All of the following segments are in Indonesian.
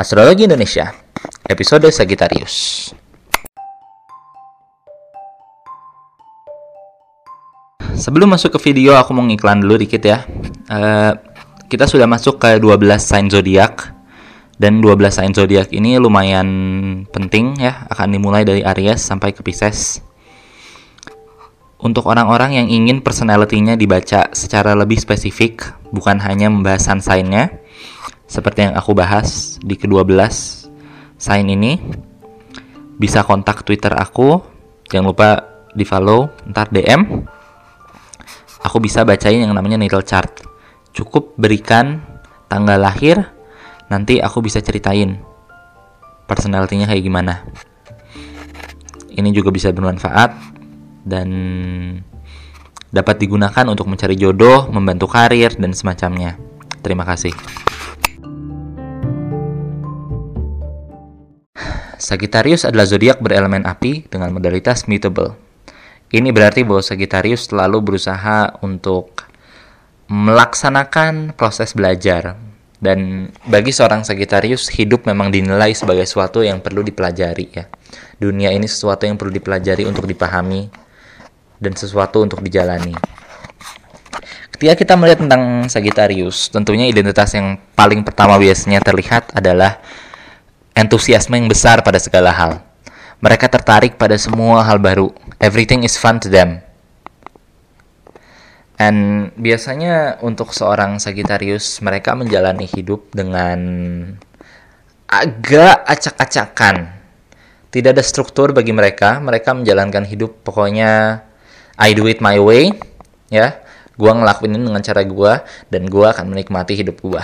Astrologi Indonesia, episode Sagittarius. Sebelum masuk ke video, aku mau ngiklan dulu dikit ya. Uh, kita sudah masuk ke 12 sign zodiak dan 12 sign zodiak ini lumayan penting ya, akan dimulai dari Aries sampai ke Pisces. Untuk orang-orang yang ingin personality-nya dibaca secara lebih spesifik, bukan hanya membahas sign-nya, seperti yang aku bahas di kedua belas sign ini, bisa kontak Twitter aku, jangan lupa di follow, ntar DM, aku bisa bacain yang namanya natal chart. Cukup berikan tanggal lahir, nanti aku bisa ceritain personalitinya kayak gimana. Ini juga bisa bermanfaat dan dapat digunakan untuk mencari jodoh, membantu karir, dan semacamnya. Terima kasih. Sagittarius adalah zodiak berelemen api dengan modalitas mutable. Ini berarti bahwa Sagittarius selalu berusaha untuk melaksanakan proses belajar. Dan bagi seorang Sagittarius, hidup memang dinilai sebagai sesuatu yang perlu dipelajari ya. Dunia ini sesuatu yang perlu dipelajari untuk dipahami dan sesuatu untuk dijalani. Ketika kita melihat tentang Sagittarius, tentunya identitas yang paling pertama biasanya terlihat adalah entusiasme yang besar pada segala hal. Mereka tertarik pada semua hal baru, everything is fun to them. And biasanya untuk seorang Sagittarius, mereka menjalani hidup dengan agak acak-acakan. Tidak ada struktur bagi mereka, mereka menjalankan hidup pokoknya I do it my way, ya. Gua ngelakuin ini dengan cara gua dan gua akan menikmati hidup gua.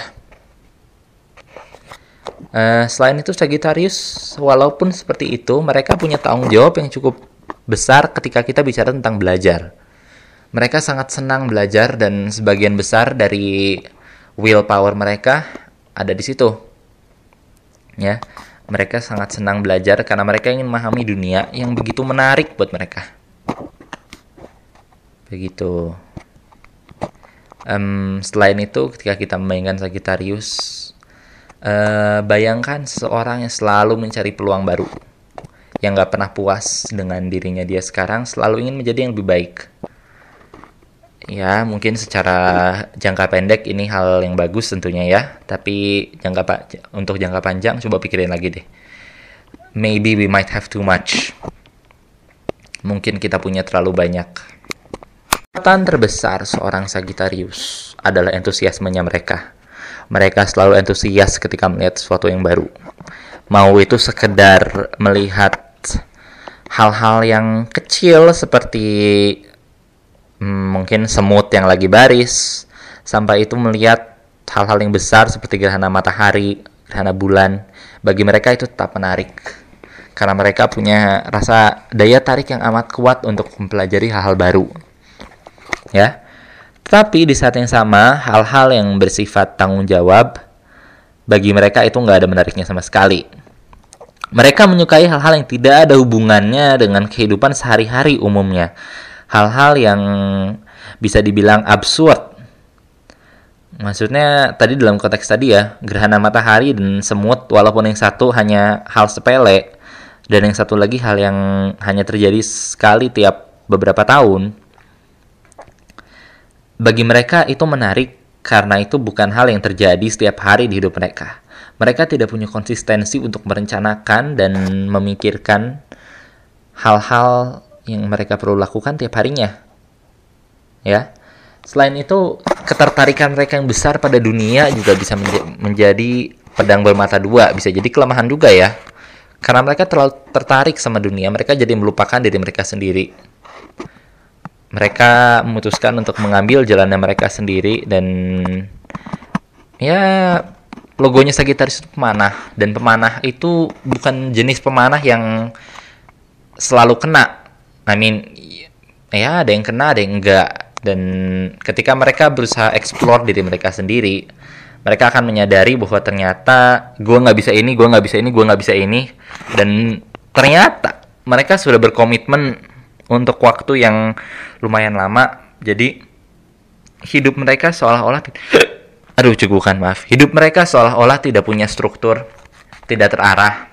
Uh, selain itu Sagittarius, walaupun seperti itu, mereka punya tanggung jawab yang cukup besar ketika kita bicara tentang belajar. Mereka sangat senang belajar dan sebagian besar dari willpower mereka ada di situ. Ya, mereka sangat senang belajar karena mereka ingin memahami dunia yang begitu menarik buat mereka. Begitu. Um, selain itu, ketika kita memainkan Sagittarius, uh, bayangkan seseorang yang selalu mencari peluang baru yang gak pernah puas dengan dirinya dia sekarang selalu ingin menjadi yang lebih baik. Ya, mungkin secara jangka pendek ini hal yang bagus tentunya ya, tapi jangka pak untuk jangka panjang coba pikirin lagi deh. Maybe we might have too much. Mungkin kita punya terlalu banyak. Kekuatan terbesar seorang Sagittarius adalah entusiasmenya mereka. Mereka selalu antusias ketika melihat sesuatu yang baru. Mau itu sekedar melihat hal-hal yang kecil seperti hmm, mungkin semut yang lagi baris sampai itu melihat hal-hal yang besar seperti gerhana matahari, gerhana bulan bagi mereka itu tetap menarik karena mereka punya rasa daya tarik yang amat kuat untuk mempelajari hal-hal baru. Ya. Tapi di saat yang sama, hal-hal yang bersifat tanggung jawab bagi mereka itu nggak ada menariknya sama sekali. Mereka menyukai hal-hal yang tidak ada hubungannya dengan kehidupan sehari-hari umumnya. Hal-hal yang bisa dibilang absurd. Maksudnya tadi dalam konteks tadi ya, gerhana matahari dan semut walaupun yang satu hanya hal sepele dan yang satu lagi hal yang hanya terjadi sekali tiap beberapa tahun. Bagi mereka itu menarik karena itu bukan hal yang terjadi setiap hari di hidup mereka mereka tidak punya konsistensi untuk merencanakan dan memikirkan hal-hal yang mereka perlu lakukan tiap harinya. Ya. Selain itu, ketertarikan mereka yang besar pada dunia juga bisa menja menjadi pedang bermata dua, bisa jadi kelemahan juga ya. Karena mereka terlalu tertarik sama dunia, mereka jadi melupakan diri mereka sendiri. Mereka memutuskan untuk mengambil jalannya mereka sendiri dan ya logonya Sagittarius itu pemanah. Dan pemanah itu bukan jenis pemanah yang selalu kena. I mean ya ada yang kena ada yang enggak. Dan ketika mereka berusaha explore diri mereka sendiri mereka akan menyadari bahwa ternyata gue nggak bisa ini gue nggak bisa ini gue nggak bisa ini. Dan ternyata mereka sudah berkomitmen untuk waktu yang lumayan lama. Jadi hidup mereka seolah-olah aduh cegukan maaf. Hidup mereka seolah-olah tidak punya struktur tidak terarah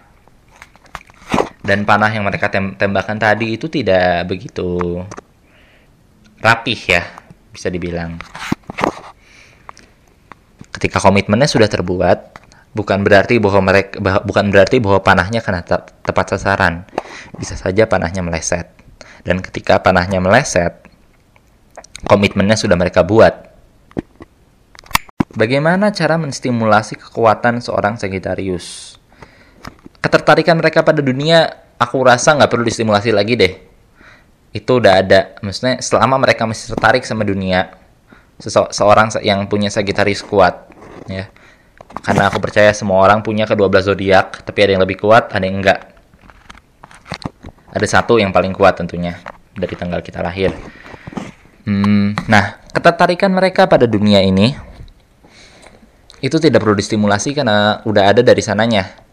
dan panah yang mereka tem tembakkan tadi itu tidak begitu rapih ya bisa dibilang. Ketika komitmennya sudah terbuat bukan berarti bahwa mereka bukan berarti bahwa panahnya kena te tepat sasaran. Bisa saja panahnya meleset dan ketika panahnya meleset komitmennya sudah mereka buat. Bagaimana cara menstimulasi kekuatan seorang Sagittarius? ketertarikan mereka pada dunia aku rasa nggak perlu distimulasi lagi deh. Itu udah ada. Maksudnya selama mereka masih tertarik sama dunia seseorang yang punya Sagittarius kuat ya. Karena aku percaya semua orang punya kedua belas zodiak tapi ada yang lebih kuat ada yang enggak ada satu yang paling kuat tentunya dari tanggal kita lahir hmm, nah ketertarikan mereka pada dunia ini itu tidak perlu distimulasi karena udah ada dari sananya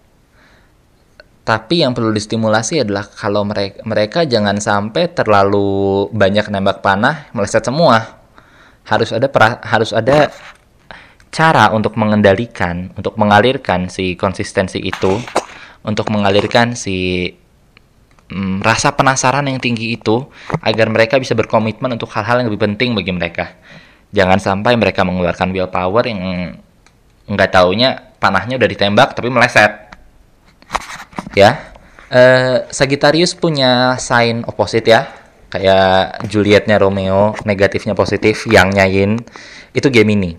tapi yang perlu distimulasi adalah kalau mereka mereka jangan sampai terlalu banyak nembak panah meleset semua. Harus ada pra, harus ada cara untuk mengendalikan, untuk mengalirkan si konsistensi itu, untuk mengalirkan si mm, rasa penasaran yang tinggi itu agar mereka bisa berkomitmen untuk hal-hal yang lebih penting bagi mereka. Jangan sampai mereka mengeluarkan willpower yang nggak taunya panahnya udah ditembak tapi meleset. Ya? Uh, Sagittarius punya sign opposite ya. Kayak Julietnya Romeo negatifnya positif yang nyayin itu Gemini.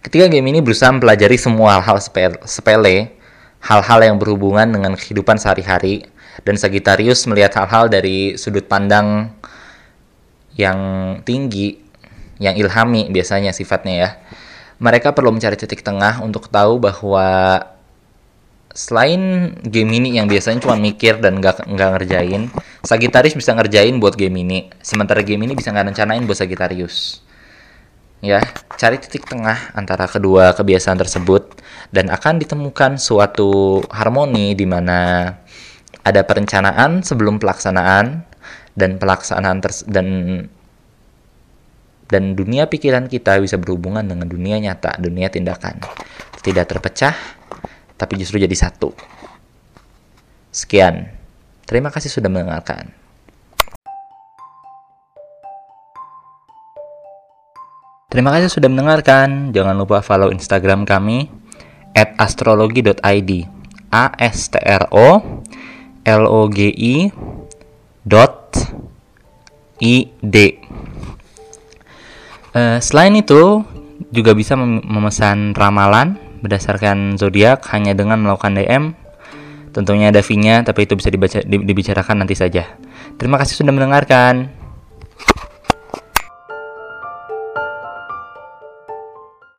Ketika Gemini berusaha mempelajari semua hal-hal sepele hal-hal yang berhubungan dengan kehidupan sehari-hari dan Sagittarius melihat hal-hal dari sudut pandang yang tinggi yang ilhami biasanya sifatnya ya mereka perlu mencari titik tengah untuk tahu bahwa selain game ini yang biasanya cuma mikir dan nggak nggak ngerjain, Sagittarius bisa ngerjain buat game ini. Sementara game ini bisa nggak rencanain buat Sagittarius. Ya, cari titik tengah antara kedua kebiasaan tersebut dan akan ditemukan suatu harmoni di mana ada perencanaan sebelum pelaksanaan dan pelaksanaan dan dan dunia pikiran kita bisa berhubungan dengan dunia nyata, dunia tindakan. Tidak terpecah, tapi justru jadi satu. Sekian. Terima kasih sudah mendengarkan. Terima kasih sudah mendengarkan. Jangan lupa follow Instagram kami at astrologi.id a s t r o l o g i dot i d. Uh, selain itu juga bisa memesan ramalan berdasarkan zodiak hanya dengan melakukan DM. Tentunya ada fee-nya, tapi itu bisa dibaca, dibicarakan nanti saja. Terima kasih sudah mendengarkan.